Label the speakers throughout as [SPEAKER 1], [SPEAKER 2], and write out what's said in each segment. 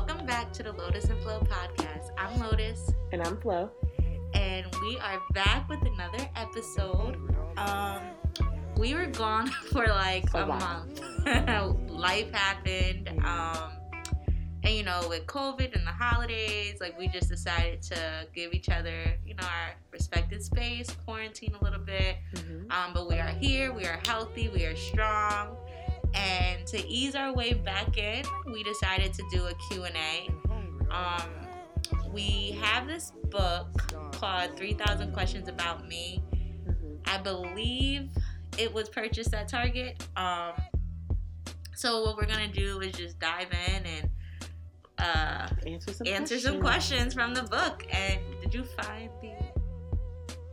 [SPEAKER 1] Welcome back to the Lotus and Flow podcast. I'm Lotus.
[SPEAKER 2] And I'm Flo.
[SPEAKER 1] And we are back with another episode. Um, we were gone for like a, month. Life happened. Um, and you know, with COVID and the holidays, like we just decided to give each other, you know, our respected space, quarantine a little bit. Mm-hmm. Um, but we are here. We are healthy. We are strong. And to ease our way back in, we decided to do a Q&A. Um, we have this book called 3000 Questions About Me. I believe it was purchased at Target. Um, so what we're going to do is just dive in and uh,
[SPEAKER 2] answer, some,
[SPEAKER 1] answer
[SPEAKER 2] questions.
[SPEAKER 1] some questions from the book. And did you find the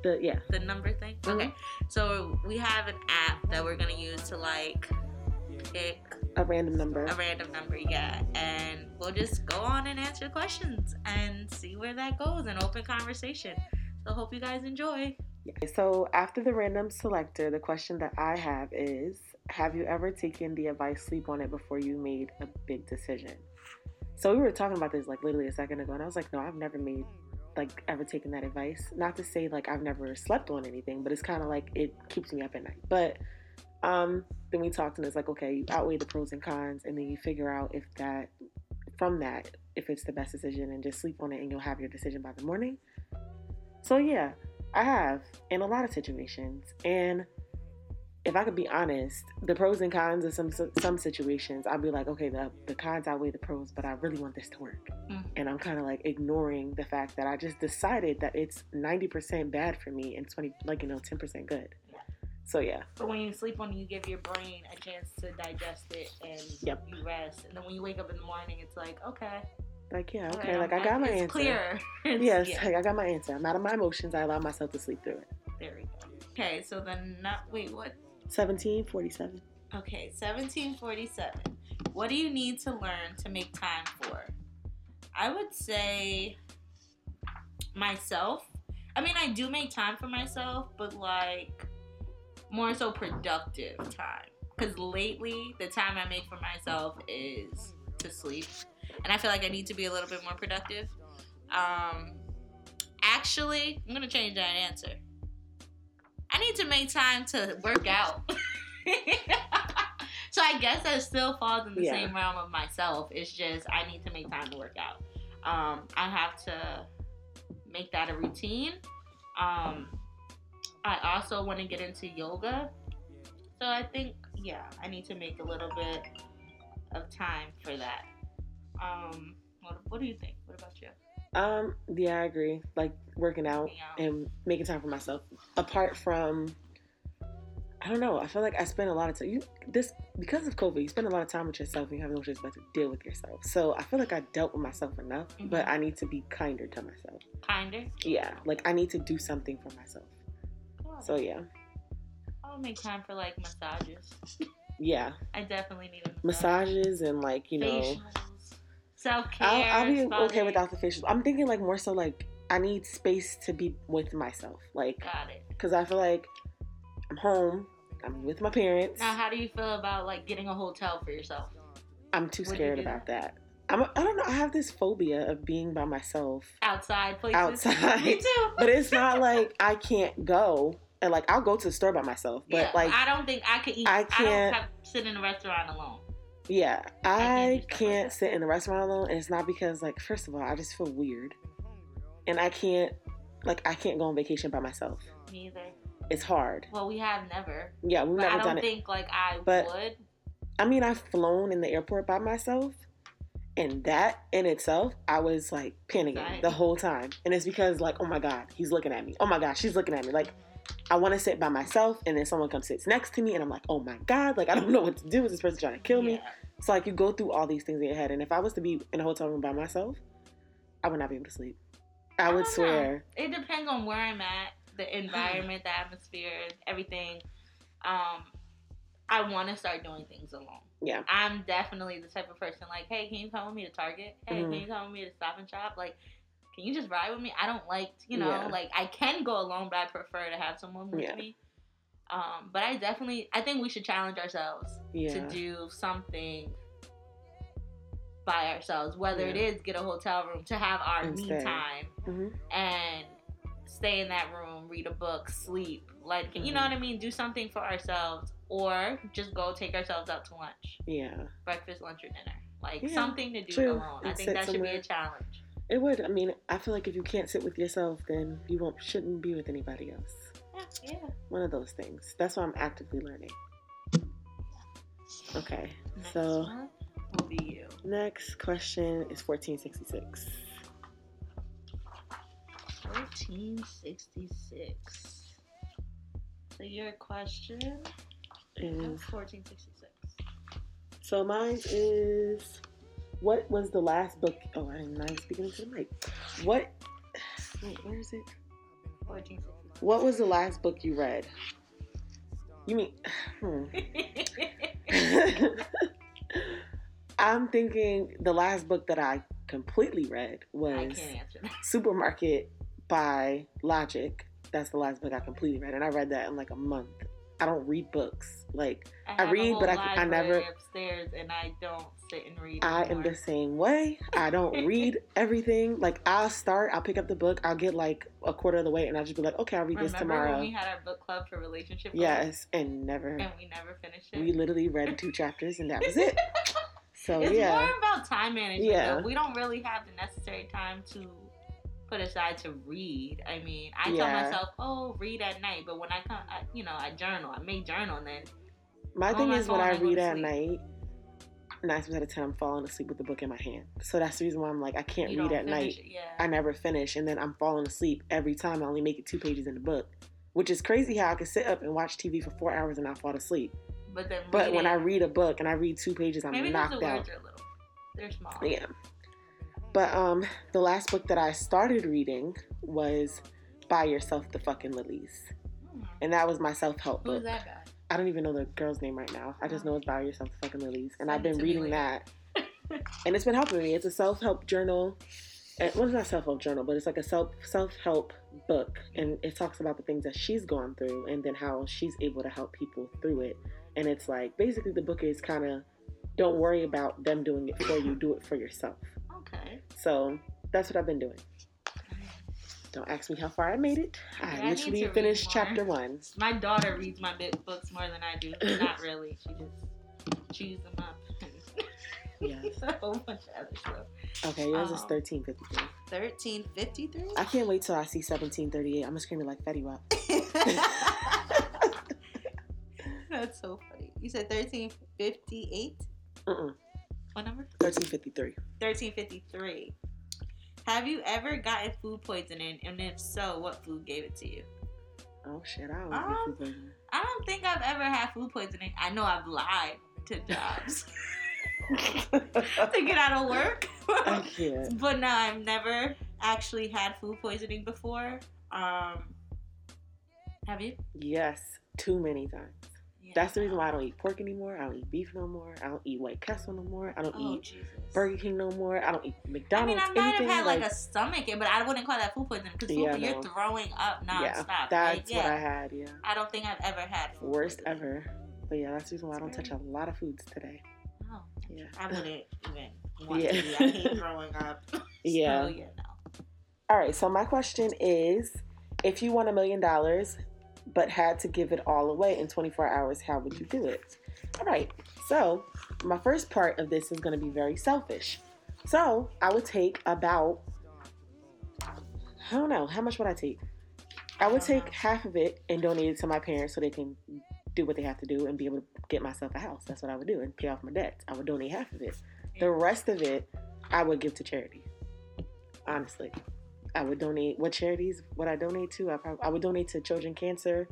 [SPEAKER 2] the yeah
[SPEAKER 1] the number thing? Mm-hmm. Okay, so we have an app that we're gonna use to like pick
[SPEAKER 2] a random number.
[SPEAKER 1] A random number, yeah. And we'll just go on and answer the questions and see where that goes and open conversation. So hope you guys enjoy.
[SPEAKER 2] So after the random selector, the question that I have is have you ever taken the advice sleep on it before you made a big decision? So we were talking about this like literally a second ago and I was like, no, I've never made like ever taken that advice. Not to say like I've never slept on anything, but it's kind of like it keeps me up at night. But um, then we talked and it's like, okay, you outweigh the pros and cons, and then you figure out if that, from that, if it's the best decision and just sleep on it and you'll have your decision by the morning. So yeah, I have in a lot of situations. And if I could be honest, the pros and cons of some some situations, I'll be like, okay, the the cons outweigh the pros, but I really want this to work. Mm. And I'm kind of like ignoring the fact that I just decided that it's 90% bad for me and 20 like you know 10% good. So yeah.
[SPEAKER 1] But when you sleep on it, you give your brain a chance to digest it and
[SPEAKER 2] yep.
[SPEAKER 1] you rest. And then when you wake up in the morning, it's like, okay.
[SPEAKER 2] Like yeah, okay, right, like I got my
[SPEAKER 1] it's
[SPEAKER 2] answer.
[SPEAKER 1] Clear.
[SPEAKER 2] yes, yeah. like I got my answer. I'm out of my emotions. I allow myself to sleep through it.
[SPEAKER 1] There we go. Okay, so then not wait, what?
[SPEAKER 2] 1747.
[SPEAKER 1] Okay, 1747. What do you need to learn to make time for? I would say myself. I mean, I do make time for myself, but like more so productive time. Because lately, the time I make for myself is to sleep. And I feel like I need to be a little bit more productive. Um, actually, I'm going to change that answer. I need to make time to work out. so I guess that still falls in the yeah. same realm of myself. It's just I need to make time to work out. Um, I have to make that a routine. Um, I also want to get into yoga. So I think, yeah, I need to make a little bit of time for that. Um, what, what do you think? What about you?
[SPEAKER 2] Um, yeah, I agree. Like working out yeah. and making time for myself. Apart from, I don't know. I feel like I spend a lot of time. You this because of COVID. You spend a lot of time with yourself, and you have no choice but to deal with yourself. So I feel like I dealt with myself enough, mm-hmm. but I need to be kinder to myself.
[SPEAKER 1] Kinder.
[SPEAKER 2] Yeah, like I need to do something for myself. So yeah.
[SPEAKER 1] I'll make time for like massages.
[SPEAKER 2] Yeah.
[SPEAKER 1] I definitely need
[SPEAKER 2] massage. massages and like you know
[SPEAKER 1] self care.
[SPEAKER 2] I'll, I'll, be okay without the facials. I'm thinking like more so like I need space to be with myself. Like
[SPEAKER 1] got it.
[SPEAKER 2] Because I feel like I'm home. I'm with my parents.
[SPEAKER 1] Now, how do you feel about like getting a hotel for yourself?
[SPEAKER 2] I'm too scared about that. that. I'm, I don't know. I have this phobia of being by myself
[SPEAKER 1] outside places.
[SPEAKER 2] Outside,
[SPEAKER 1] me too.
[SPEAKER 2] but it's not like I can't go and like I'll go to the store by myself, but
[SPEAKER 1] yeah,
[SPEAKER 2] like
[SPEAKER 1] I don't think I could eat. I can't I sit in a restaurant alone.
[SPEAKER 2] Yeah, I, I can't, like sit in the restaurant alone, and it's not because like first of all I just feel weird, and I can't like I can't go on vacation by myself.
[SPEAKER 1] Neither.
[SPEAKER 2] It's hard.
[SPEAKER 1] Well, we have never.
[SPEAKER 2] Yeah, we've never done
[SPEAKER 1] it. I don't think like I but, would.
[SPEAKER 2] I mean, I've flown in the airport by myself, and that in itself, I was like panicking right. the whole time, and it's because like, oh my god, he's looking at me. Oh my god, she's looking at me. Like I want to sit by myself, and then someone comes sits next to me, and I'm like, oh my god, like I don't know what to do. Is this person trying to kill me? Yeah. So like you go through all these things in your head, and if I was to be in a hotel room by myself, I would not be able to sleep. I, I would swear.
[SPEAKER 1] Know. It depends on where I'm at, the environment, the atmosphere, everything. Um, I want to start doing things alone.
[SPEAKER 2] Yeah.
[SPEAKER 1] I'm definitely the type of person like, hey, can you come with me to Target? Hey, mm-hmm. can you come with me to Stop and Shop? Like, can you just ride with me? I don't like, you know, yeah. like I can go alone, but I prefer to have someone with yeah. me. Um, but I definitely, I think we should challenge ourselves yeah. to do something by ourselves, whether it is get a hotel room to have our and me stay. time mm-hmm. and stay in that room, read a book, sleep, like mm-hmm. you know mm-hmm. what I mean, do something for ourselves, or just go take ourselves out to lunch.
[SPEAKER 2] Yeah,
[SPEAKER 1] breakfast, lunch, or dinner, like something to do alone. I think that should be a challenge.
[SPEAKER 2] It would. I mean, I feel like if you can't sit with yourself, then you won't shouldn't be with anybody else.
[SPEAKER 1] Yeah, yeah.
[SPEAKER 2] One of those things. That's why I'm actively learning. Okay,
[SPEAKER 1] Next
[SPEAKER 2] so
[SPEAKER 1] will be you.
[SPEAKER 2] Next question is 1466.
[SPEAKER 1] 1466. So your question
[SPEAKER 2] is
[SPEAKER 1] 1466.
[SPEAKER 2] So mine is what was the last book? Oh, I'm not speaking into the mic. What? Wait, where is it? What was the last book you read? You mean? Hmm. I'm thinking the last book that I completely read was Supermarket by Logic. That's the last book I completely read, and I read that in like a month. I don't read books. Like I, I read, but I, I never
[SPEAKER 1] upstairs, and I don't sit and read.
[SPEAKER 2] I am the same way. I don't read everything. Like I'll start, I'll pick up the book, I'll get like a quarter of the way, and I'll just be like, okay, I'll read
[SPEAKER 1] Remember
[SPEAKER 2] this tomorrow.
[SPEAKER 1] When we had our book club for relationship.
[SPEAKER 2] Yes, and never.
[SPEAKER 1] And we never finished it.
[SPEAKER 2] We literally read two chapters, and that was it. So
[SPEAKER 1] it's
[SPEAKER 2] yeah,
[SPEAKER 1] more about time management. Yeah, though. we don't really have the necessary time to put aside to read. I mean, I yeah. tell myself, "Oh, read at night," but when I come, I, you know, I journal. I may journal, and then
[SPEAKER 2] my thing is when I read at night. Nine times out of ten, I'm falling asleep with the book in my hand. So that's the reason why I'm like, I can't
[SPEAKER 1] you
[SPEAKER 2] read at night.
[SPEAKER 1] Yeah.
[SPEAKER 2] I never finish, and then I'm falling asleep every time. I only make it two pages in the book, which is crazy. How I can sit up and watch TV for four hours and not fall asleep.
[SPEAKER 1] But then,
[SPEAKER 2] but when I read a book and I read two pages, I'm knocked
[SPEAKER 1] the
[SPEAKER 2] out.
[SPEAKER 1] Words are little. They're small.
[SPEAKER 2] Yeah. But um, the last book that I started reading was "Buy Yourself the Fucking Lilies," and that was my self-help book.
[SPEAKER 1] Who's that guy?
[SPEAKER 2] I don't even know the girl's name right now. I just know it's "Buy Yourself the Fucking Lilies," and I've been reading that, and it's been helping me. It's a self-help journal. Well, it's not self-help journal, but it's like a self self-help book, and it talks about the things that she's gone through, and then how she's able to help people through it. And it's like basically the book is kind of don't worry about them doing it for you. Do it for yourself.
[SPEAKER 1] Okay.
[SPEAKER 2] So that's what I've been doing. Don't ask me how far I made it. I literally finished chapter one.
[SPEAKER 1] My daughter reads my books more than I do. Not really. She just chews them up.
[SPEAKER 2] yeah.
[SPEAKER 1] a whole bunch of other stuff.
[SPEAKER 2] Okay, yours um, is thirteen fifty three.
[SPEAKER 1] Thirteen fifty three.
[SPEAKER 2] I can't wait till I see seventeen thirty eight. I'm gonna scream it like Fetty Wap.
[SPEAKER 1] That's so funny. You said thirteen fifty eight.
[SPEAKER 2] Mm-mm.
[SPEAKER 1] What number?
[SPEAKER 2] 1353.
[SPEAKER 1] 1353. Have you ever gotten food poisoning? And if so, what food gave it to you?
[SPEAKER 2] Oh, shit. I don't um, food poisoning. I
[SPEAKER 1] don't think I've ever had food poisoning. I know I've lied to jobs to get out of work.
[SPEAKER 2] I can't.
[SPEAKER 1] But no, I've never actually had food poisoning before. Um, have you?
[SPEAKER 2] Yes, too many times. That's the reason why I don't eat pork anymore. I don't eat beef no more. I don't eat White Castle no more. I don't
[SPEAKER 1] oh,
[SPEAKER 2] eat
[SPEAKER 1] Jesus.
[SPEAKER 2] Burger King no more. I don't eat McDonald's.
[SPEAKER 1] I mean, I might have had like, like, a stomach but I wouldn't call that food poisoning because yeah, you're throwing up nonstop. Yeah,
[SPEAKER 2] that's
[SPEAKER 1] like, yeah,
[SPEAKER 2] what I had. Yeah.
[SPEAKER 1] I don't think I've ever had
[SPEAKER 2] worst ever. But yeah, that's the reason why I don't touch a lot of foods today.
[SPEAKER 1] Oh, yeah. I wouldn't even want yeah. to. I hate throwing up.
[SPEAKER 2] yeah.
[SPEAKER 1] So, yeah, no.
[SPEAKER 2] All right. So my question is, if you won a million dollars, but had to give it all away in 24 hours, how would you do it? All right, so my first part of this is going to be very selfish. So I would take about, I don't know, how much would I take? I would take half of it and donate it to my parents so they can do what they have to do and be able to get myself a house. That's what I would do and pay off my debts. I would donate half of it. The rest of it, I would give to charity. Honestly. I would donate. What charities would I donate to? I, probably, I would donate to Children Cancer.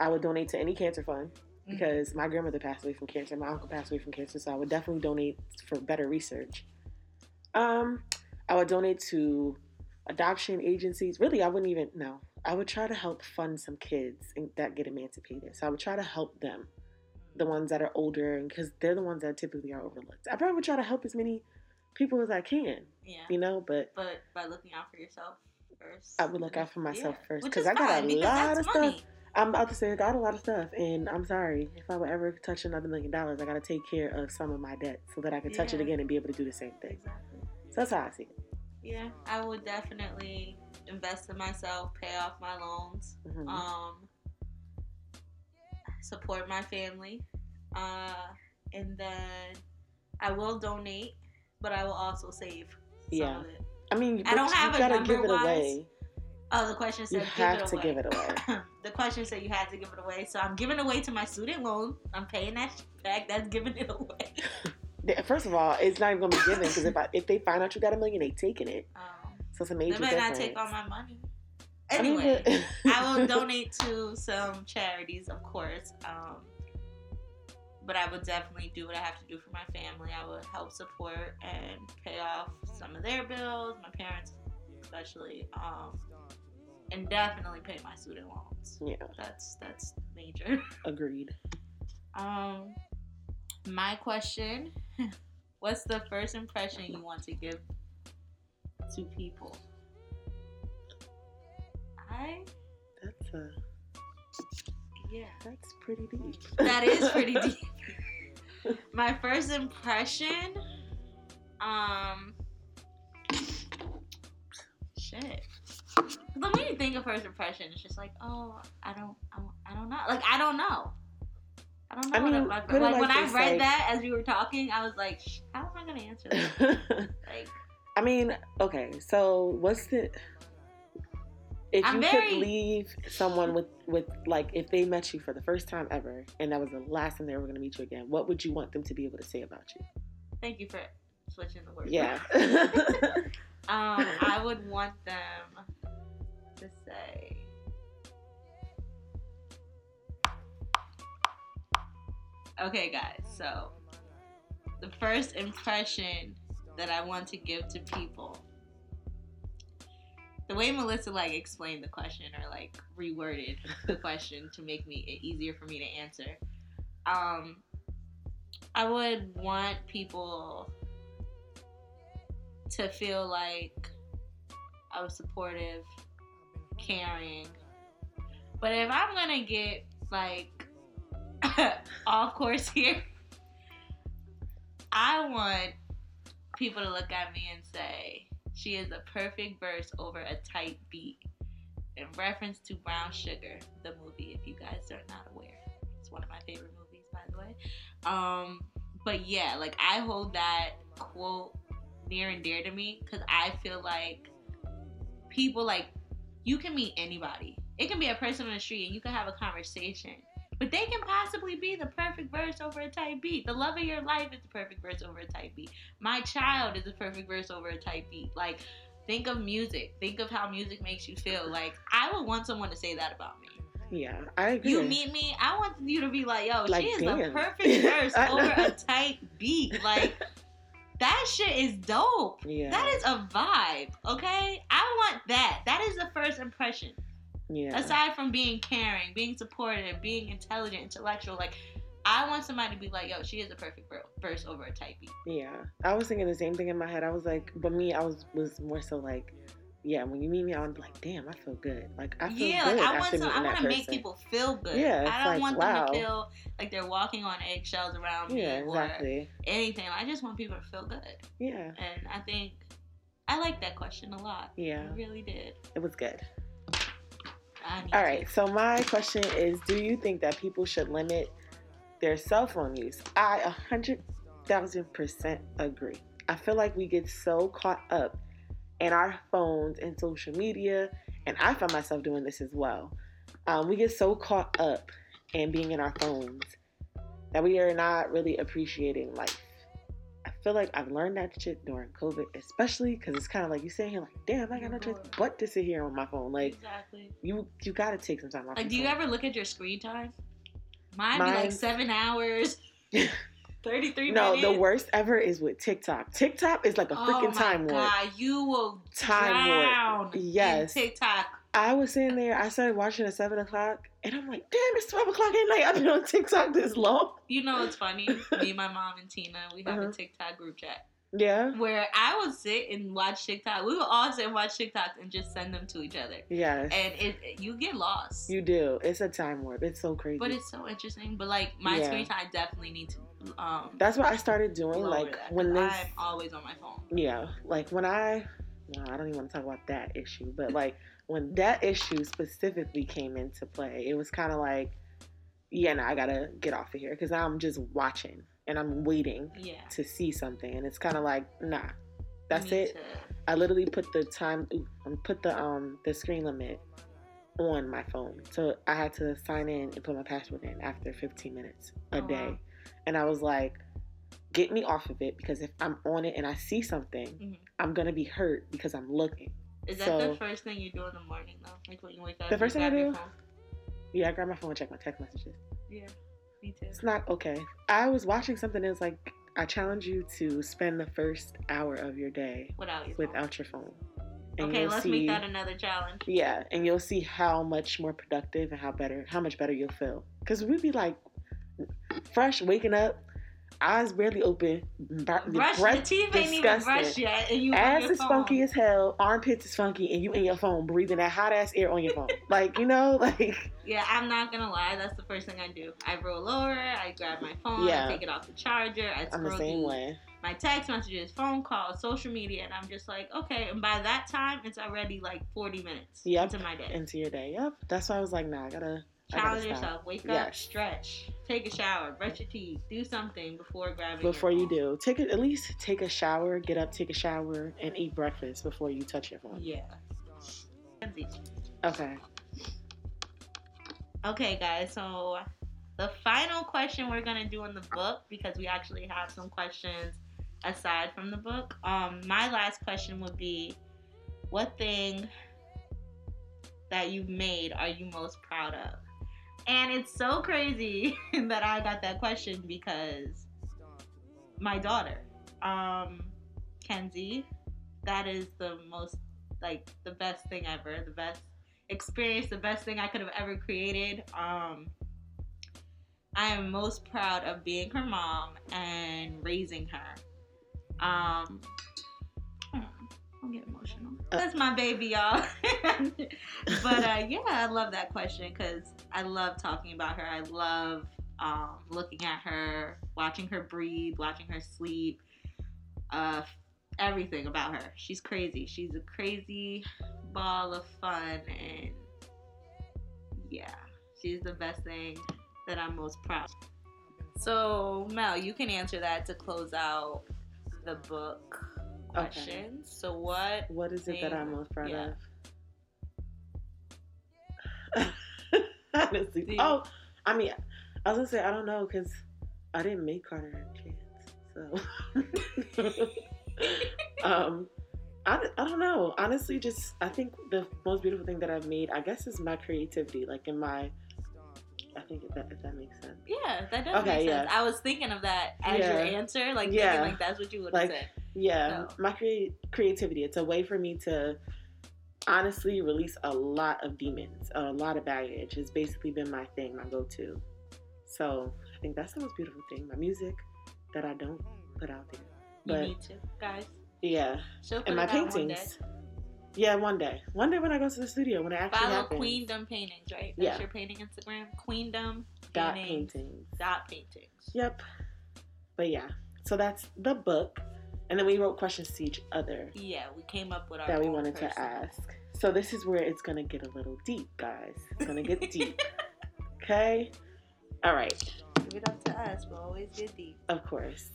[SPEAKER 2] I would donate to any cancer fund mm-hmm. because mm-hmm. my grandmother passed away from cancer. My uncle passed away from cancer, so I would definitely donate for better research. Um, I would donate to adoption agencies. Really, I wouldn't even no. I would try to help fund some kids that get emancipated. So I would try to help them, the ones that are older, because they're the ones that typically are overlooked. I probably would try to help as many people as I can.
[SPEAKER 1] Yeah.
[SPEAKER 2] You know, but
[SPEAKER 1] but by looking out for yourself first.
[SPEAKER 2] I would look out for myself yeah. first because I got a lot of money. stuff. I'm about to say I got a lot of stuff, and I'm sorry if I would ever touch another million dollars. I got to take care of some of my debt so that I can touch it again and be able to do the same thing.
[SPEAKER 1] Exactly.
[SPEAKER 2] So that's how I see it.
[SPEAKER 1] Yeah, I would definitely invest in myself, pay off my loans,
[SPEAKER 2] Mhm.
[SPEAKER 1] um, support my family, uh, and then I will donate, but I will also save.
[SPEAKER 2] Yeah.
[SPEAKER 1] It.
[SPEAKER 2] I mean,
[SPEAKER 1] I don't have
[SPEAKER 2] you
[SPEAKER 1] a
[SPEAKER 2] gotta
[SPEAKER 1] number
[SPEAKER 2] give it
[SPEAKER 1] wise.
[SPEAKER 2] away.
[SPEAKER 1] Oh, the question
[SPEAKER 2] You
[SPEAKER 1] said
[SPEAKER 2] have
[SPEAKER 1] give it
[SPEAKER 2] to
[SPEAKER 1] away.
[SPEAKER 2] give it away.
[SPEAKER 1] the question said you had to give it away, so I'm giving away to my student loan. I'm paying that back. That's giving it away.
[SPEAKER 2] First of all, it's not even gonna be given because if I, if they find out you got a million, they taking it.
[SPEAKER 1] Um,
[SPEAKER 2] So it's a major.
[SPEAKER 1] they might
[SPEAKER 2] difference.
[SPEAKER 1] not take all my money.
[SPEAKER 2] I mean,
[SPEAKER 1] Anyway. I will donate to some charities, of course. Um, but I would definitely do what I have to do for my family. I would help support and pay off some of their bills, my parents especially, um, and definitely pay my student loans.
[SPEAKER 2] yeah,
[SPEAKER 1] That's that's major.
[SPEAKER 2] agreed.
[SPEAKER 1] Um, my question: What's the first impression you want to give to people? I
[SPEAKER 2] That's uh,
[SPEAKER 1] yeah.
[SPEAKER 2] that's pretty deep.
[SPEAKER 1] That is pretty deep. My first impression, um, shit. But when you think of first impression, it's just like, oh, I don't, I don't, I don't know. Like I don't know. I don't know.
[SPEAKER 2] I
[SPEAKER 1] what
[SPEAKER 2] mean, put it
[SPEAKER 1] like,
[SPEAKER 2] like
[SPEAKER 1] when I read
[SPEAKER 2] like-
[SPEAKER 1] that as you were talking, I was like, how am I gonna answer that? Like,
[SPEAKER 2] I mean, okay, so what's the if
[SPEAKER 1] I'm
[SPEAKER 2] you
[SPEAKER 1] very-
[SPEAKER 2] could leave someone with with like if they met you for the first time ever and that was the last time they were going to meet you again, what would you want them to be able to say about you?
[SPEAKER 1] thank you for switching the word.
[SPEAKER 2] Yeah.
[SPEAKER 1] Um, I would want them to say. Okay, guys, so the first impression that I want to give to people. The way Melissa like explained the question or like reworded the question to make me it easier for me to answer. Um I would want people to feel like I was supportive, caring. But if I'm gonna get like off course here, I want people to look at me and say, she is a perfect verse over a tight beat. In reference to Brown Sugar, the movie, if you guys are not aware. It's one of my favorite movies, by the way. Um, but yeah, like I hold that quote near and dear to me because I feel like people like you can meet anybody. It can be a person on the street and you can have a conversation. But they can possibly be the perfect verse over a tight beat. The love of your life is the perfect verse over a tight beat. My child is the perfect verse over a tight beat. Like, think of music. Think of how music makes you feel. Like, I would want someone to say that about me.
[SPEAKER 2] yeah, I agree.
[SPEAKER 1] You meet me, I want you to be like, yo,
[SPEAKER 2] Like,
[SPEAKER 1] she is
[SPEAKER 2] damn.
[SPEAKER 1] the perfect verse over a tight beat. Like, that shit is dope.
[SPEAKER 2] yeah.
[SPEAKER 1] That is a vibe, okay? I want that. That is the first impression.
[SPEAKER 2] Yeah.
[SPEAKER 1] Aside from being caring, being supportive, being intelligent, intellectual, like I want somebody to be like, "Yo, she is a perfect ver- verse over a beat."
[SPEAKER 2] Yeah, I was thinking the same thing in my head. I was like, but me, I was was more so like, yeah, when you meet me, I would be like, damn, I feel good. Like I feel
[SPEAKER 1] yeah,
[SPEAKER 2] good
[SPEAKER 1] like I want some. I want to make people feel good.
[SPEAKER 2] Yeah,
[SPEAKER 1] I don't
[SPEAKER 2] like,
[SPEAKER 1] want
[SPEAKER 2] wow.
[SPEAKER 1] them to feel like they're walking on eggshells around me
[SPEAKER 2] Yeah,
[SPEAKER 1] or anything. I just want people to feel good,
[SPEAKER 2] Yeah,
[SPEAKER 1] and I think I like that question a lot.
[SPEAKER 2] yeah,
[SPEAKER 1] I really did.
[SPEAKER 2] it was good. All
[SPEAKER 1] to.
[SPEAKER 2] so my question is Do you think that people should limit their cell phone use? I a hundred thousand percent agree. I feel like we get so caught up in our phones and social media, and I find myself doing this as well. Um, we get so caught up in being in our phones that we are not really appreciating life. I feel like I've learned that shit during COVID, especially because it's kind of like you sitting here like, damn, I got no choice but to sit here on my phone. Like,
[SPEAKER 1] exactly.
[SPEAKER 2] you you gotta take some time off.
[SPEAKER 1] Like, do you
[SPEAKER 2] phone.
[SPEAKER 1] ever look at your screen time? Mine be like seven hours, thirty-three
[SPEAKER 2] No,
[SPEAKER 1] minutes.
[SPEAKER 2] the worst ever is with TikTok. TikTok is like a
[SPEAKER 1] oh
[SPEAKER 2] freaking time warp.
[SPEAKER 1] God, you will
[SPEAKER 2] Time warp.
[SPEAKER 1] drown
[SPEAKER 2] Yes.
[SPEAKER 1] in TikTok.
[SPEAKER 2] I was sitting there, I started watching at seven o'clock, and I'm like, damn, it's twelve o'clock at night. I've been on TikTok this long.
[SPEAKER 1] You know what's funny? Me, my mom, and Tina, we have
[SPEAKER 2] Uh-huh.
[SPEAKER 1] a TikTok group chat.
[SPEAKER 2] Yeah.
[SPEAKER 1] Where I would sit and watch TikTok. We would all sit and watch TikToks and just send them to each other.
[SPEAKER 2] Yes.
[SPEAKER 1] And it, you get lost.
[SPEAKER 2] You do. It's a time warp. It's so crazy.
[SPEAKER 1] But it's so interesting. But like my
[SPEAKER 2] Yeah.
[SPEAKER 1] screen time, I definitely need to. Um,
[SPEAKER 2] That's what I started doing. Like
[SPEAKER 1] that,
[SPEAKER 2] when this,
[SPEAKER 1] I'm always on my phone.
[SPEAKER 2] yeah, like when I, well, I don't even want to talk about that issue, but like when that issue specifically came into play, it was kind of like, yeah, no, I gotta get off of here because I'm just watching and I'm waiting
[SPEAKER 1] Yeah.
[SPEAKER 2] to see something, and it's kind of like, nah, that's
[SPEAKER 1] need
[SPEAKER 2] it.
[SPEAKER 1] to-
[SPEAKER 2] I literally put the time, put the um the screen limit on my phone, so I had to sign in and put my password in after 15 minutes a
[SPEAKER 1] Oh, wow.
[SPEAKER 2] day, and I was like, get me off of it because if I'm on it and I see something,
[SPEAKER 1] Mhm.
[SPEAKER 2] I'm gonna be hurt because I'm looking.
[SPEAKER 1] Is that
[SPEAKER 2] So-
[SPEAKER 1] the first thing you do in the morning though? Like when you wake up.
[SPEAKER 2] The first thing I do?
[SPEAKER 1] phone?
[SPEAKER 2] Yeah, I grab my phone and check my text messages.
[SPEAKER 1] Yeah. Me too.
[SPEAKER 2] It's not okay. I was watching something that's like, I challenge you to spend the first hour of your day
[SPEAKER 1] Without your phone.
[SPEAKER 2] without your phone. And
[SPEAKER 1] Okay, let's
[SPEAKER 2] see-
[SPEAKER 1] make that another challenge.
[SPEAKER 2] Yeah, and you'll see how much more productive and how better, how much better you'll feel. Cause we'd be like fresh, waking up, eyes barely open,
[SPEAKER 1] Brush the
[SPEAKER 2] breath
[SPEAKER 1] teeth ain't even
[SPEAKER 2] disgusting.
[SPEAKER 1] brushed yet, and you
[SPEAKER 2] ass is
[SPEAKER 1] phone.
[SPEAKER 2] funky as hell, armpits is funky, and you in your phone breathing that hot ass air on your phone. like you know, like
[SPEAKER 1] Yeah, I'm not gonna lie. That's the first thing I do. I roll over, I grab my phone,
[SPEAKER 2] Yeah.
[SPEAKER 1] I take it off the charger, I
[SPEAKER 2] I'm the same way.
[SPEAKER 1] my text messages, phone calls, social media, and I'm just like, okay. And by that time, it's already like 40 minutes
[SPEAKER 2] Yep.
[SPEAKER 1] into my day.
[SPEAKER 2] Into your day. Yep. That's why I was like, nah, I gotta.
[SPEAKER 1] Challenge yourself. Wake up, stretch, take a shower, brush your teeth, do something before grabbing.
[SPEAKER 2] Before you do, take it at least take a shower, get up, take a shower, and eat breakfast before you touch your phone.
[SPEAKER 1] Yeah.
[SPEAKER 2] Okay.
[SPEAKER 1] Okay, guys. So the final question we're gonna do in the book because we actually have some questions aside from the book. Um, my last question would be, what thing that you've made are you most proud of? And it's so crazy that I got that question because my daughter, um, Kenzie, that is the most like the best thing ever, the best experience, the best thing I could have ever created. Um, I am most proud of being her mom and raising her. Um, I'll get emotional. That's my baby, y'all. but uh, yeah, I love that question because I love talking about her. I love um, looking at her, watching her breathe, watching her sleep. Uh, everything about her. She's crazy. She's a crazy ball of fun, and yeah, she's the best thing that I'm most proud. of. So Mel, you can answer that to close out the book
[SPEAKER 2] Okay.
[SPEAKER 1] questions. So what?
[SPEAKER 2] What is it that I'm most proud
[SPEAKER 1] yeah.
[SPEAKER 2] of? Honestly.
[SPEAKER 1] You-
[SPEAKER 2] Oh, I mean, I was gonna say I don't know because I didn't make Carter and Chance, so. um, I, I don't know. Honestly, just I think the most beautiful thing that I've made, I guess, is my creativity. Like in my, I think if that if that makes sense.
[SPEAKER 1] Yeah, that does
[SPEAKER 2] Okay,
[SPEAKER 1] make sense.
[SPEAKER 2] yeah.
[SPEAKER 1] I was thinking of that as
[SPEAKER 2] Yeah.
[SPEAKER 1] your answer, like
[SPEAKER 2] Yeah.
[SPEAKER 1] thinking like that's what you would have
[SPEAKER 2] Like,
[SPEAKER 1] said.
[SPEAKER 2] Yeah,
[SPEAKER 1] No.
[SPEAKER 2] my crea- creativity. It's a way for me to honestly release a lot of demons, a lot of baggage. It's basically been my thing, my go-to. So I think that's the most beautiful thing. My music that I don't put out there.
[SPEAKER 1] You
[SPEAKER 2] But
[SPEAKER 1] need to, guys.
[SPEAKER 2] yeah, and my
[SPEAKER 1] it out one day.
[SPEAKER 2] paintings. Yeah, one day. One day when I go to the studio, when it actually
[SPEAKER 1] Follow
[SPEAKER 2] happens.
[SPEAKER 1] Queendom Paintings, right? That's
[SPEAKER 2] Yeah.
[SPEAKER 1] your painting Instagram. Queendom
[SPEAKER 2] Dot
[SPEAKER 1] Paintings.
[SPEAKER 2] paintings.
[SPEAKER 1] Dot paintings.
[SPEAKER 2] Yep. But yeah, so that's the book, and then we wrote questions to each other.
[SPEAKER 1] Yeah, we came up with our
[SPEAKER 2] that we
[SPEAKER 1] own
[SPEAKER 2] wanted to ask. So this is where it's gonna get a little deep, guys. It's gonna get deep. Okay. All right.
[SPEAKER 1] Give it up to us. We'll always get deep.
[SPEAKER 2] Of course.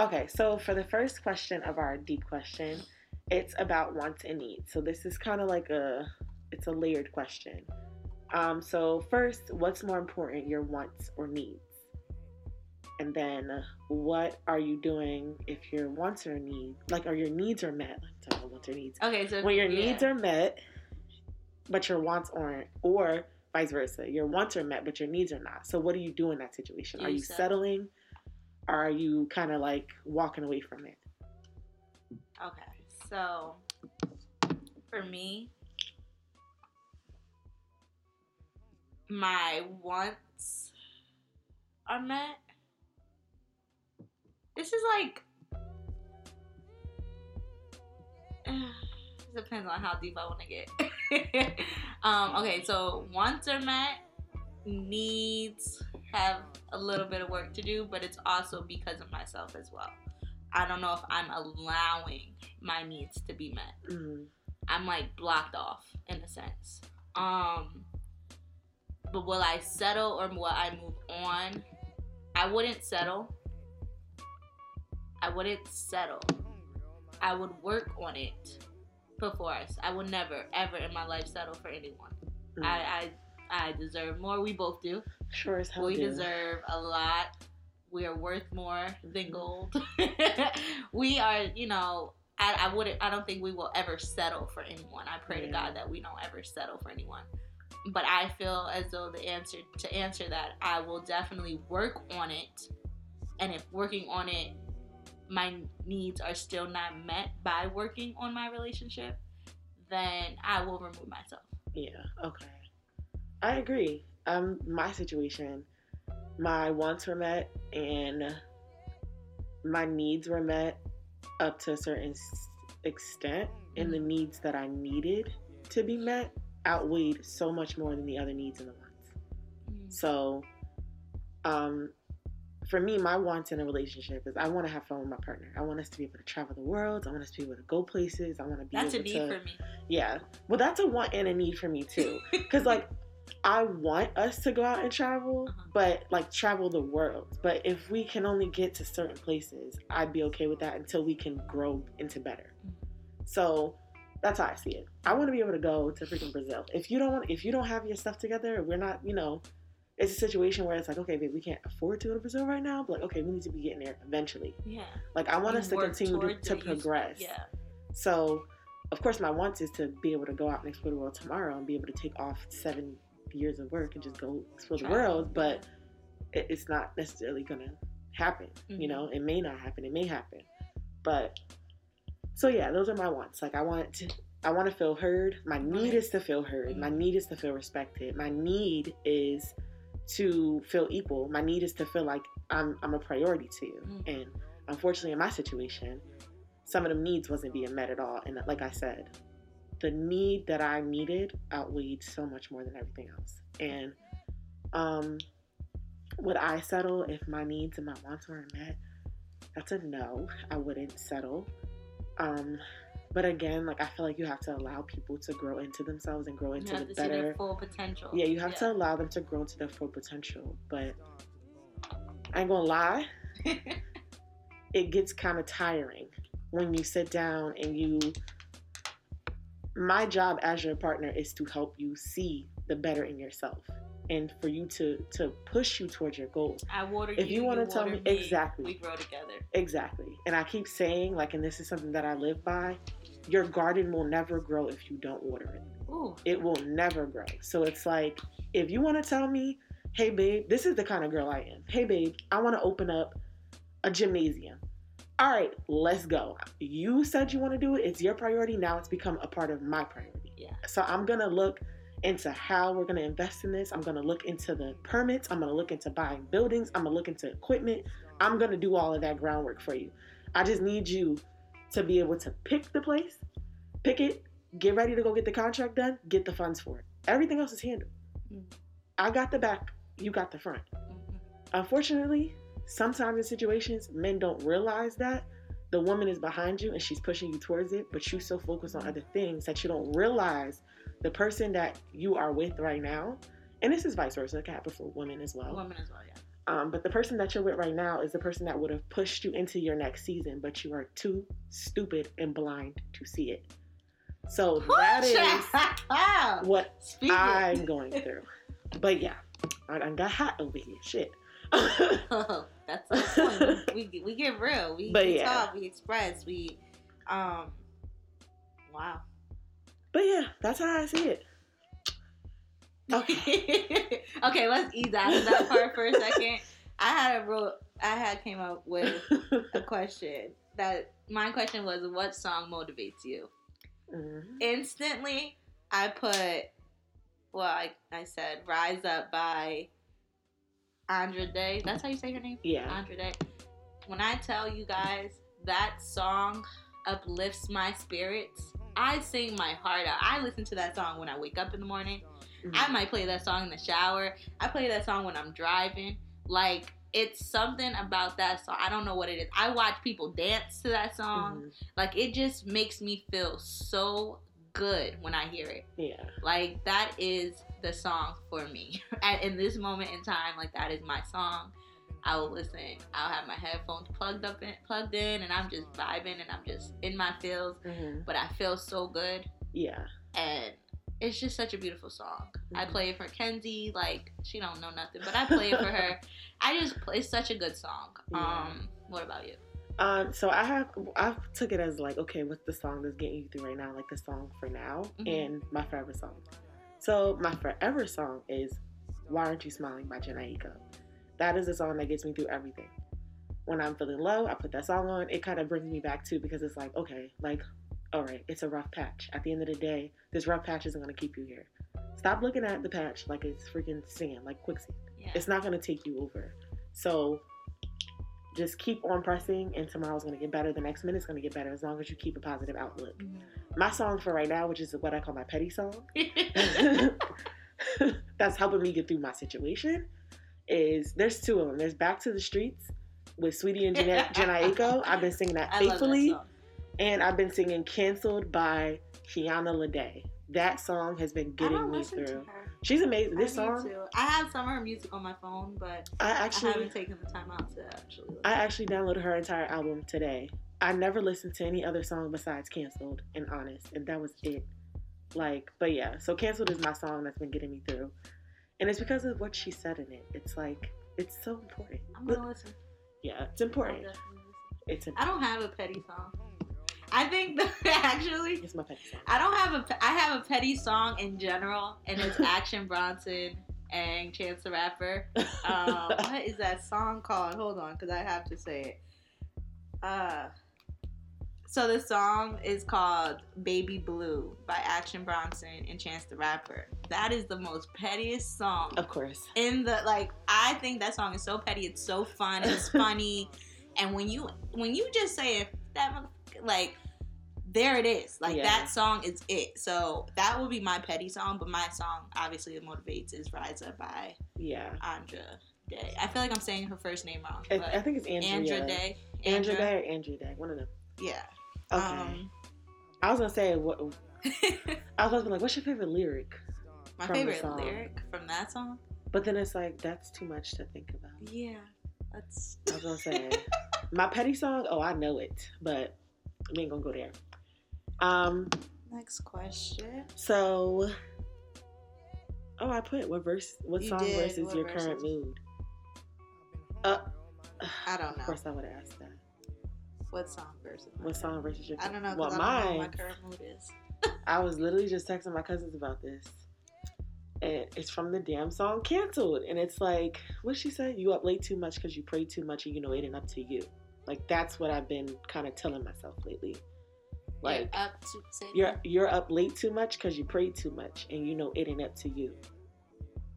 [SPEAKER 2] Okay. So for the first question of our deep question, it's about wants and needs. So this is kind of like a it's a layered question. Um, so first, what's more important, your wants or needs? And then, what are you doing if your wants or needs, like, are your needs are met? About wants or needs.
[SPEAKER 1] Okay, so
[SPEAKER 2] when your
[SPEAKER 1] yeah.
[SPEAKER 2] needs are met but your wants aren't or vice versa your wants are met but your needs are not so what do you do in that situation are
[SPEAKER 1] You
[SPEAKER 2] you settling or are you kind of like walking away from it
[SPEAKER 1] Okay, so for me, my wants are met, this is like depends on how deep I want to get. um, okay, so wants are met, needs have a little bit of work to do, but it's also because of myself as well. I don't know if I'm allowing my needs to be met. Mm. I'm like blocked off in a sense. Um, but will I settle or will I move on? I wouldn't settle. I wouldn't settle. I would work on it before I. I would never, ever in my life settle for anyone. Mm. I, I, I deserve more. We both do.
[SPEAKER 2] Sure as hell.
[SPEAKER 1] We do. deserve a lot. We are worth more than mm-hmm. gold. we are, you know, I, I wouldn't. I don't think we will ever settle for anyone. I pray yeah. to God that we don't ever settle for anyone. But I feel as though the answer to answer that, I will definitely work on it. And if working on it my needs are still not met by working on my relationship, then I will remove myself.
[SPEAKER 2] Yeah, okay. I agree. Um, my situation, my wants were met and my needs were met up to a certain extent, and the mm-hmm. needs that I needed to be met outweighed so much more than the other needs and the wants. Mm-hmm. So, um, for me, my wants in a relationship is I want to have fun with my partner. I want us to be able to travel the world. I want us to be able to go places. I want to be
[SPEAKER 1] that's
[SPEAKER 2] able
[SPEAKER 1] a need
[SPEAKER 2] to,
[SPEAKER 1] for me.
[SPEAKER 2] Yeah, well, that's a want and a need for me too. Because like, I want us to go out and travel, uh-huh. but like travel the world. But if we can only get to certain places, I'd be okay with that until we can grow into better. Mm-hmm. So that's how I see it. I want to be able to go to freaking Brazil. If you don't want, if you don't have your stuff together, we're not, you know it's a situation where it's like, okay, babe, we can't afford to go to Brazil right now, but like, okay, we need to be getting there eventually.
[SPEAKER 1] Yeah.
[SPEAKER 2] Like, I want you us to continue to, to progress.
[SPEAKER 1] Yeah.
[SPEAKER 2] So, of course, my want is to be able to go out and explore the world tomorrow and be able to take off seven years of work and just go explore Try. the world. But it, it's not necessarily gonna happen. Mm-hmm. You know, it may not happen. It may happen. But so yeah, those are my wants. Like, I want to. I want to feel heard. My need is to feel heard. My mm-hmm. need is to feel respected. My need is to feel equal. My need is to feel like I'm I'm a priority to you. Mm-hmm. And unfortunately, in my situation, some of them needs wasn't being met at all. And like I said, the need that I needed outweighed so much more than everything else. And um, would I settle if my needs and my wants weren't met? That's a no. I wouldn't settle. Um, but again, like I feel like you have to allow people to grow into themselves and grow into the better
[SPEAKER 1] full potential.
[SPEAKER 2] Yeah, you have yeah. to allow them to grow into their full potential. But I ain't gonna lie, it gets kind of tiring when you sit down and you. My job as your partner is to help you see the better in yourself and for you to to push you towards your goals.
[SPEAKER 1] I water
[SPEAKER 2] if you,
[SPEAKER 1] you
[SPEAKER 2] want to tell me, me exactly,
[SPEAKER 1] we grow together.
[SPEAKER 2] Exactly, and I keep saying like, and this is something that I live by your garden will never grow if you don't water it.
[SPEAKER 1] Ooh.
[SPEAKER 2] It will never grow. So it's like, if you want to tell me, hey, babe, this is the kind of girl I am. Hey, babe, I want to open up a gymnasium. All right, let's go. You said you want to do it. It's your priority. Now it's become a part of my priority.
[SPEAKER 1] Yeah.
[SPEAKER 2] So I'm going to look into how we're going to invest in this. I'm going to look into the permits. I'm going to look into buying buildings. I'm going to look into equipment. I'm going to do all of that groundwork for you. I just need you to be able to pick the place, pick it, get ready to go get the contract done, get the funds for it. Everything else is handled. Mm-hmm. I got the back, you got the front. Mm-hmm. Unfortunately, sometimes in situations, men don't realize that the woman is behind you and she's pushing you towards it, but you so focused on other things that you don't realize the person that you are with right now, and this is vice versa, it can happen for women as well.
[SPEAKER 1] Women as well, yeah.
[SPEAKER 2] Um, but the person that you're with right now is the person that would have pushed you into your next season, but you are too stupid and blind to see it. So that is what. I'm going through. But yeah, I done got hot over here. Shit.
[SPEAKER 1] oh, that's the we we get real. We, but we yeah. talk. We express. We um. Wow.
[SPEAKER 2] But yeah, that's how I see it.
[SPEAKER 1] Okay. okay, let's ease out of that part for a second. I had a real, I had came up with a question that my question was, what song motivates you? Mm-hmm. Instantly, I put, well, I, I said, "Rise Up" by Andra Day. That's how you say her name.
[SPEAKER 2] Yeah,
[SPEAKER 1] Andra Day. when I tell you guys that song uplifts my spirits, I sing my heart out. I listen to that song when I wake up in the morning.
[SPEAKER 2] Mhm.
[SPEAKER 1] I might play that song in the shower. I play that song when I'm driving. Like it's something about that song. I don't know what it is. I watch people dance to that song.
[SPEAKER 2] Mhm.
[SPEAKER 1] Like it just makes me feel so good when I hear it.
[SPEAKER 2] Yeah.
[SPEAKER 1] Like that is the song for me. At in this moment in time, like that is my song. I will listen. I'll have my headphones plugged up in, plugged in, and I'm just vibing and I'm just in my feels.
[SPEAKER 2] Mhm.
[SPEAKER 1] But I feel so good,
[SPEAKER 2] Yeah.
[SPEAKER 1] and it's just such a beautiful song. I
[SPEAKER 2] Mhm.
[SPEAKER 1] play it for Kenzie. Like she don't know nothing, but I play it for her. I just play. It's such a good song.
[SPEAKER 2] Yeah.
[SPEAKER 1] Um, what about you?
[SPEAKER 2] Um, so I have I took it as like, okay, what's the song that's getting you through right now? Like the song for now
[SPEAKER 1] Mhm.
[SPEAKER 2] and my forever song. So my forever song is Why Aren't You Smiling by Jhené Aiko. That is a song that gets me through everything. When I'm feeling low, I put that song on. It kind of brings me back too because it's like, okay, like, all right, it's a rough patch. At the end of the day, this rough patch isn't gonna keep you here. Stop looking at the patch like it's freaking sand, like quicksand
[SPEAKER 1] Yeah.
[SPEAKER 2] it's not going to take you over. So just keep on pressing, and tomorrow's going to get better. The next minute's going to get better as long as you keep a positive outlook.
[SPEAKER 1] Mhm.
[SPEAKER 2] My song for right now, which is what I call my petty song, that's helping me get through my situation, is there's two of them. There's Back to the Streets with Saweetie and Jhené I've been singing that
[SPEAKER 1] that
[SPEAKER 2] faithfully,
[SPEAKER 1] song.
[SPEAKER 2] And I've been singing Cancelled by Kiana Lede. That song has been
[SPEAKER 1] I
[SPEAKER 2] getting me through. She's amazing. This
[SPEAKER 1] I
[SPEAKER 2] song,
[SPEAKER 1] to. I have some of her music on my phone, but
[SPEAKER 2] I
[SPEAKER 1] I
[SPEAKER 2] actually
[SPEAKER 1] haven't taken the time out to actually. Listen.
[SPEAKER 2] I actually downloaded her entire album today. I never listened to any other song besides Cancelled and Honest, and that was it. Like, but yeah, so Cancelled is my song that's been getting me through. And it's because of what she said in it. It's like, it's so important.
[SPEAKER 1] I'm gonna listen.
[SPEAKER 2] Yeah, it's important.
[SPEAKER 1] definitely listen.
[SPEAKER 2] It's,
[SPEAKER 1] I don't have a petty song. I think that actually,
[SPEAKER 2] it's my petty song.
[SPEAKER 1] I don't have a. I have a petty song in general, and it's Action Bronson and Chance the Rapper. Um, what is that song called? Hold on, because I have to say it. Uh, so the song is called "Baby Blue" by Action Bronson and Chance the Rapper. That is the most pettiest song
[SPEAKER 2] of course.
[SPEAKER 1] in the like. I think that song is so petty. It's so fun. It's funny, and when you when you just say it, that like. There it is. Like
[SPEAKER 2] Yeah.
[SPEAKER 1] that song is it. So that would be my petty song, but my song obviously that motivates is Rise Up by
[SPEAKER 2] Yeah.
[SPEAKER 1] Andra Day. I feel like I'm saying her first name wrong.
[SPEAKER 2] I,
[SPEAKER 1] But
[SPEAKER 2] I think it's Andrea.
[SPEAKER 1] Andra Day.
[SPEAKER 2] Andrea Day or Andrea Day. One of them.
[SPEAKER 1] Yeah.
[SPEAKER 2] Okay.
[SPEAKER 1] Um,
[SPEAKER 2] I was going to say, what, I was to be like, what's your favorite lyric?
[SPEAKER 1] my favorite lyric from that song.
[SPEAKER 2] But then it's like, that's too much to think about.
[SPEAKER 1] Yeah. That's
[SPEAKER 2] I was gonna say my petty song. Oh, I know it, but we ain't gonna go there. Um.
[SPEAKER 1] next question.
[SPEAKER 2] So. Oh, I put what verse? What
[SPEAKER 1] You
[SPEAKER 2] song
[SPEAKER 1] did.
[SPEAKER 2] versus
[SPEAKER 1] What
[SPEAKER 2] your current mood? Uh.
[SPEAKER 1] I don't know.
[SPEAKER 2] Of course, I would ask that.
[SPEAKER 1] What song versus
[SPEAKER 2] What song versus your?
[SPEAKER 1] I don't know
[SPEAKER 2] Well,
[SPEAKER 1] I don't know
[SPEAKER 2] mine.
[SPEAKER 1] what my current mood is.
[SPEAKER 2] I was literally just texting my cousins about this. And it's from the damn song "Cancelled," and it's like, what she said? You up late too much because you pray too much, and you know it ain't up to you. Like that's what I've been kind of telling myself lately. Like
[SPEAKER 1] You're up to say
[SPEAKER 2] you're you're up late too much because you prayed too much, and you know it ain't up to you.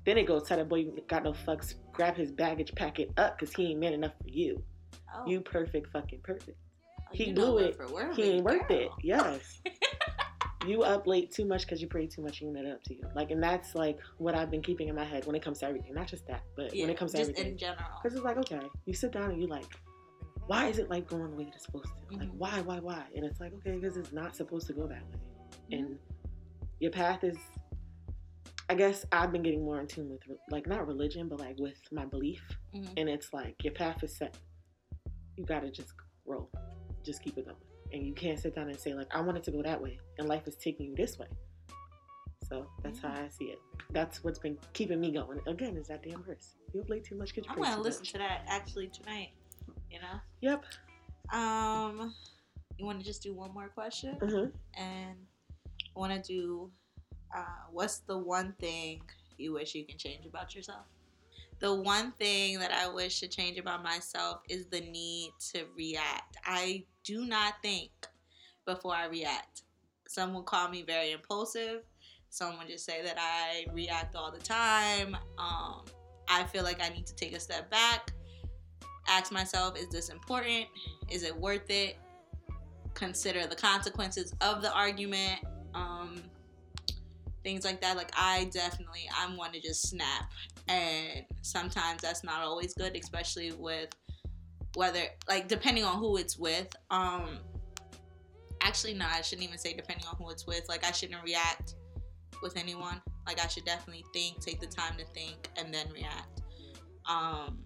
[SPEAKER 2] Then it goes, tell that boy you got no fucks. Grab his baggage, pack it up, cause he ain't man enough for you.
[SPEAKER 1] oh,
[SPEAKER 2] You perfect, fucking perfect. Oh, he
[SPEAKER 1] you
[SPEAKER 2] blew it. He ain't worth it. Yes. you up late too much because you prayed too much. You ain't up to you. Like, and that's like what I've been keeping in my head when it comes to everything. Not just that, but
[SPEAKER 1] Yeah,
[SPEAKER 2] when it comes to
[SPEAKER 1] just
[SPEAKER 2] everything.
[SPEAKER 1] in general.
[SPEAKER 2] Because it's like, okay, you sit down and you like, why is it like going the way it's supposed to? Like,
[SPEAKER 1] Mhm.
[SPEAKER 2] why, why, why? And it's like, okay, because it's not supposed to go that way.
[SPEAKER 1] Mhm.
[SPEAKER 2] And your path is, I guess I've been getting more in tune with, like, not religion, but like with my belief.
[SPEAKER 1] Mhm.
[SPEAKER 2] And it's like, your path is set. You gotta just roll, just keep it going. And you can't sit down and say, like, I want it to go that way. And life is taking you this way. So that's
[SPEAKER 1] Yeah.
[SPEAKER 2] how I see it. That's what's been keeping me going. Again, is that damn verse. You play too much
[SPEAKER 1] I'm gonna listen
[SPEAKER 2] much.
[SPEAKER 1] to that actually tonight. You know.
[SPEAKER 2] Yep.
[SPEAKER 1] Um, you want to just do one more question,
[SPEAKER 2] hmm
[SPEAKER 1] and I want to do, uh, what's the one thing you wish you can change about yourself? The one thing that I wish to change about myself is the need to react. I do not think before I react. Some will call me very impulsive. Some would just say that I react all the time. Um, I feel like I need to take a step back ask myself, is this important? Is it worth it? Consider the consequences of the argument. Um, things like that. Like I definitely, I'm one to just snap, and sometimes that's not always good, especially with whether like depending on who it's with. Um, actually, no, I shouldn't even say depending on who it's with. Like I shouldn't react with anyone. Like I should definitely think, take the time to think, and then react. Um,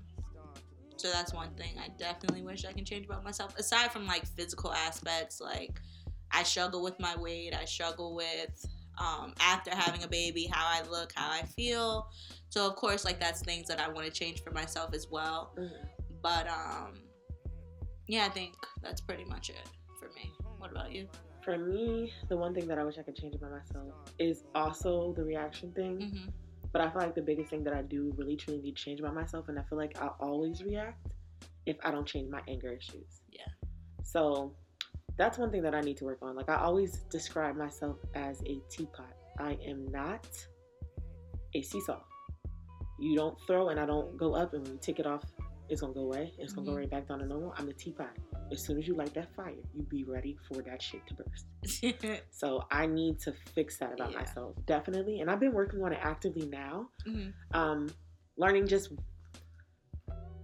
[SPEAKER 1] so that's one thing I definitely wish I can change about myself. Aside from like physical aspects, like I struggle with my weight. I struggle with um, after having a baby, how I look, how I feel. So of course, like that's things that I want to change for myself as well. Mm-hmm. But um, yeah, I think that's pretty much it for me. What about you?
[SPEAKER 2] For me, the one thing that I wish I could change about myself is also the reaction thing. Mm-hmm. But I feel like the biggest thing that I do really truly need to change about myself, and I feel like I always react if I don't change my anger issues.
[SPEAKER 1] Yeah.
[SPEAKER 2] So that's one thing that I need to work on. Like I always describe myself as a teapot. I am not a seesaw. You don't throw and I don't go up, and when you take it off, it's gonna go away. It's gonna mm-hmm. go right back down to normal. I'm a teapot. As soon as you light that fire, you be ready for that shit to burst. so I need to fix that about yeah. myself, definitely. And I've been working on it actively now. Mm-hmm. Um, learning just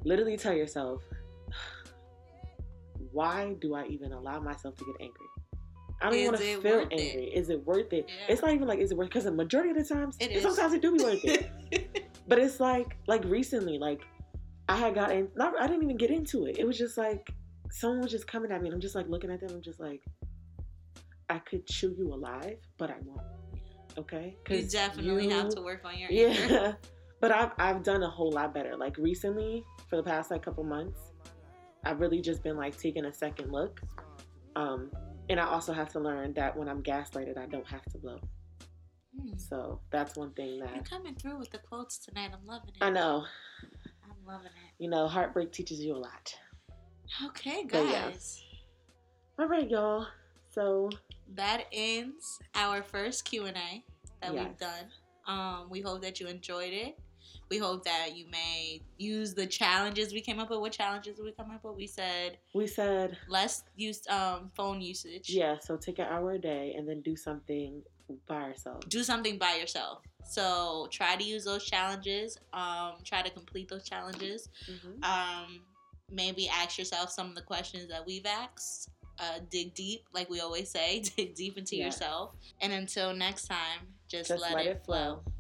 [SPEAKER 2] literally tell yourself why do I even allow myself to get angry? I don't want to feel angry. It? Is it worth it? Yeah. It's not even like is it worth because the majority of the times, it sometimes it do be worth it. but it's like like recently, like I had gotten not I didn't even get into it. It was just like someone was just coming at me and I'm just like looking at them. I'm just like, I could chew you alive, but I won't. Okay?
[SPEAKER 1] You definitely you, have to work on your
[SPEAKER 2] yeah. but I've I've done a whole lot better. Like recently, for the past like couple months, I've really just been like taking a second look. Um, and I also have to learn that when I'm gaslighted, I don't have to blow. Hmm. So that's one thing that
[SPEAKER 1] you're coming through with the quotes tonight. I'm loving it.
[SPEAKER 2] I know.
[SPEAKER 1] I'm loving it.
[SPEAKER 2] You know, heartbreak teaches you a lot.
[SPEAKER 1] Okay, guys.
[SPEAKER 2] Yeah. All right, y'all. So
[SPEAKER 1] that ends our first Q and A that yes. we've done. Um, we hope that you enjoyed it we hope that you may use the challenges we came up with. What challenges did we come up with? We said
[SPEAKER 2] we said
[SPEAKER 1] less use um, phone usage.
[SPEAKER 2] Yeah, so take an hour a day and then do something by yourself.
[SPEAKER 1] Do something by yourself. So try to use those challenges. Um, try to complete those challenges. Mm-hmm. Um, maybe ask yourself some of the questions that we've asked. Uh, dig deep, like we always say, dig deep into yourself. And until next time, just, just let, let, it flow. flow.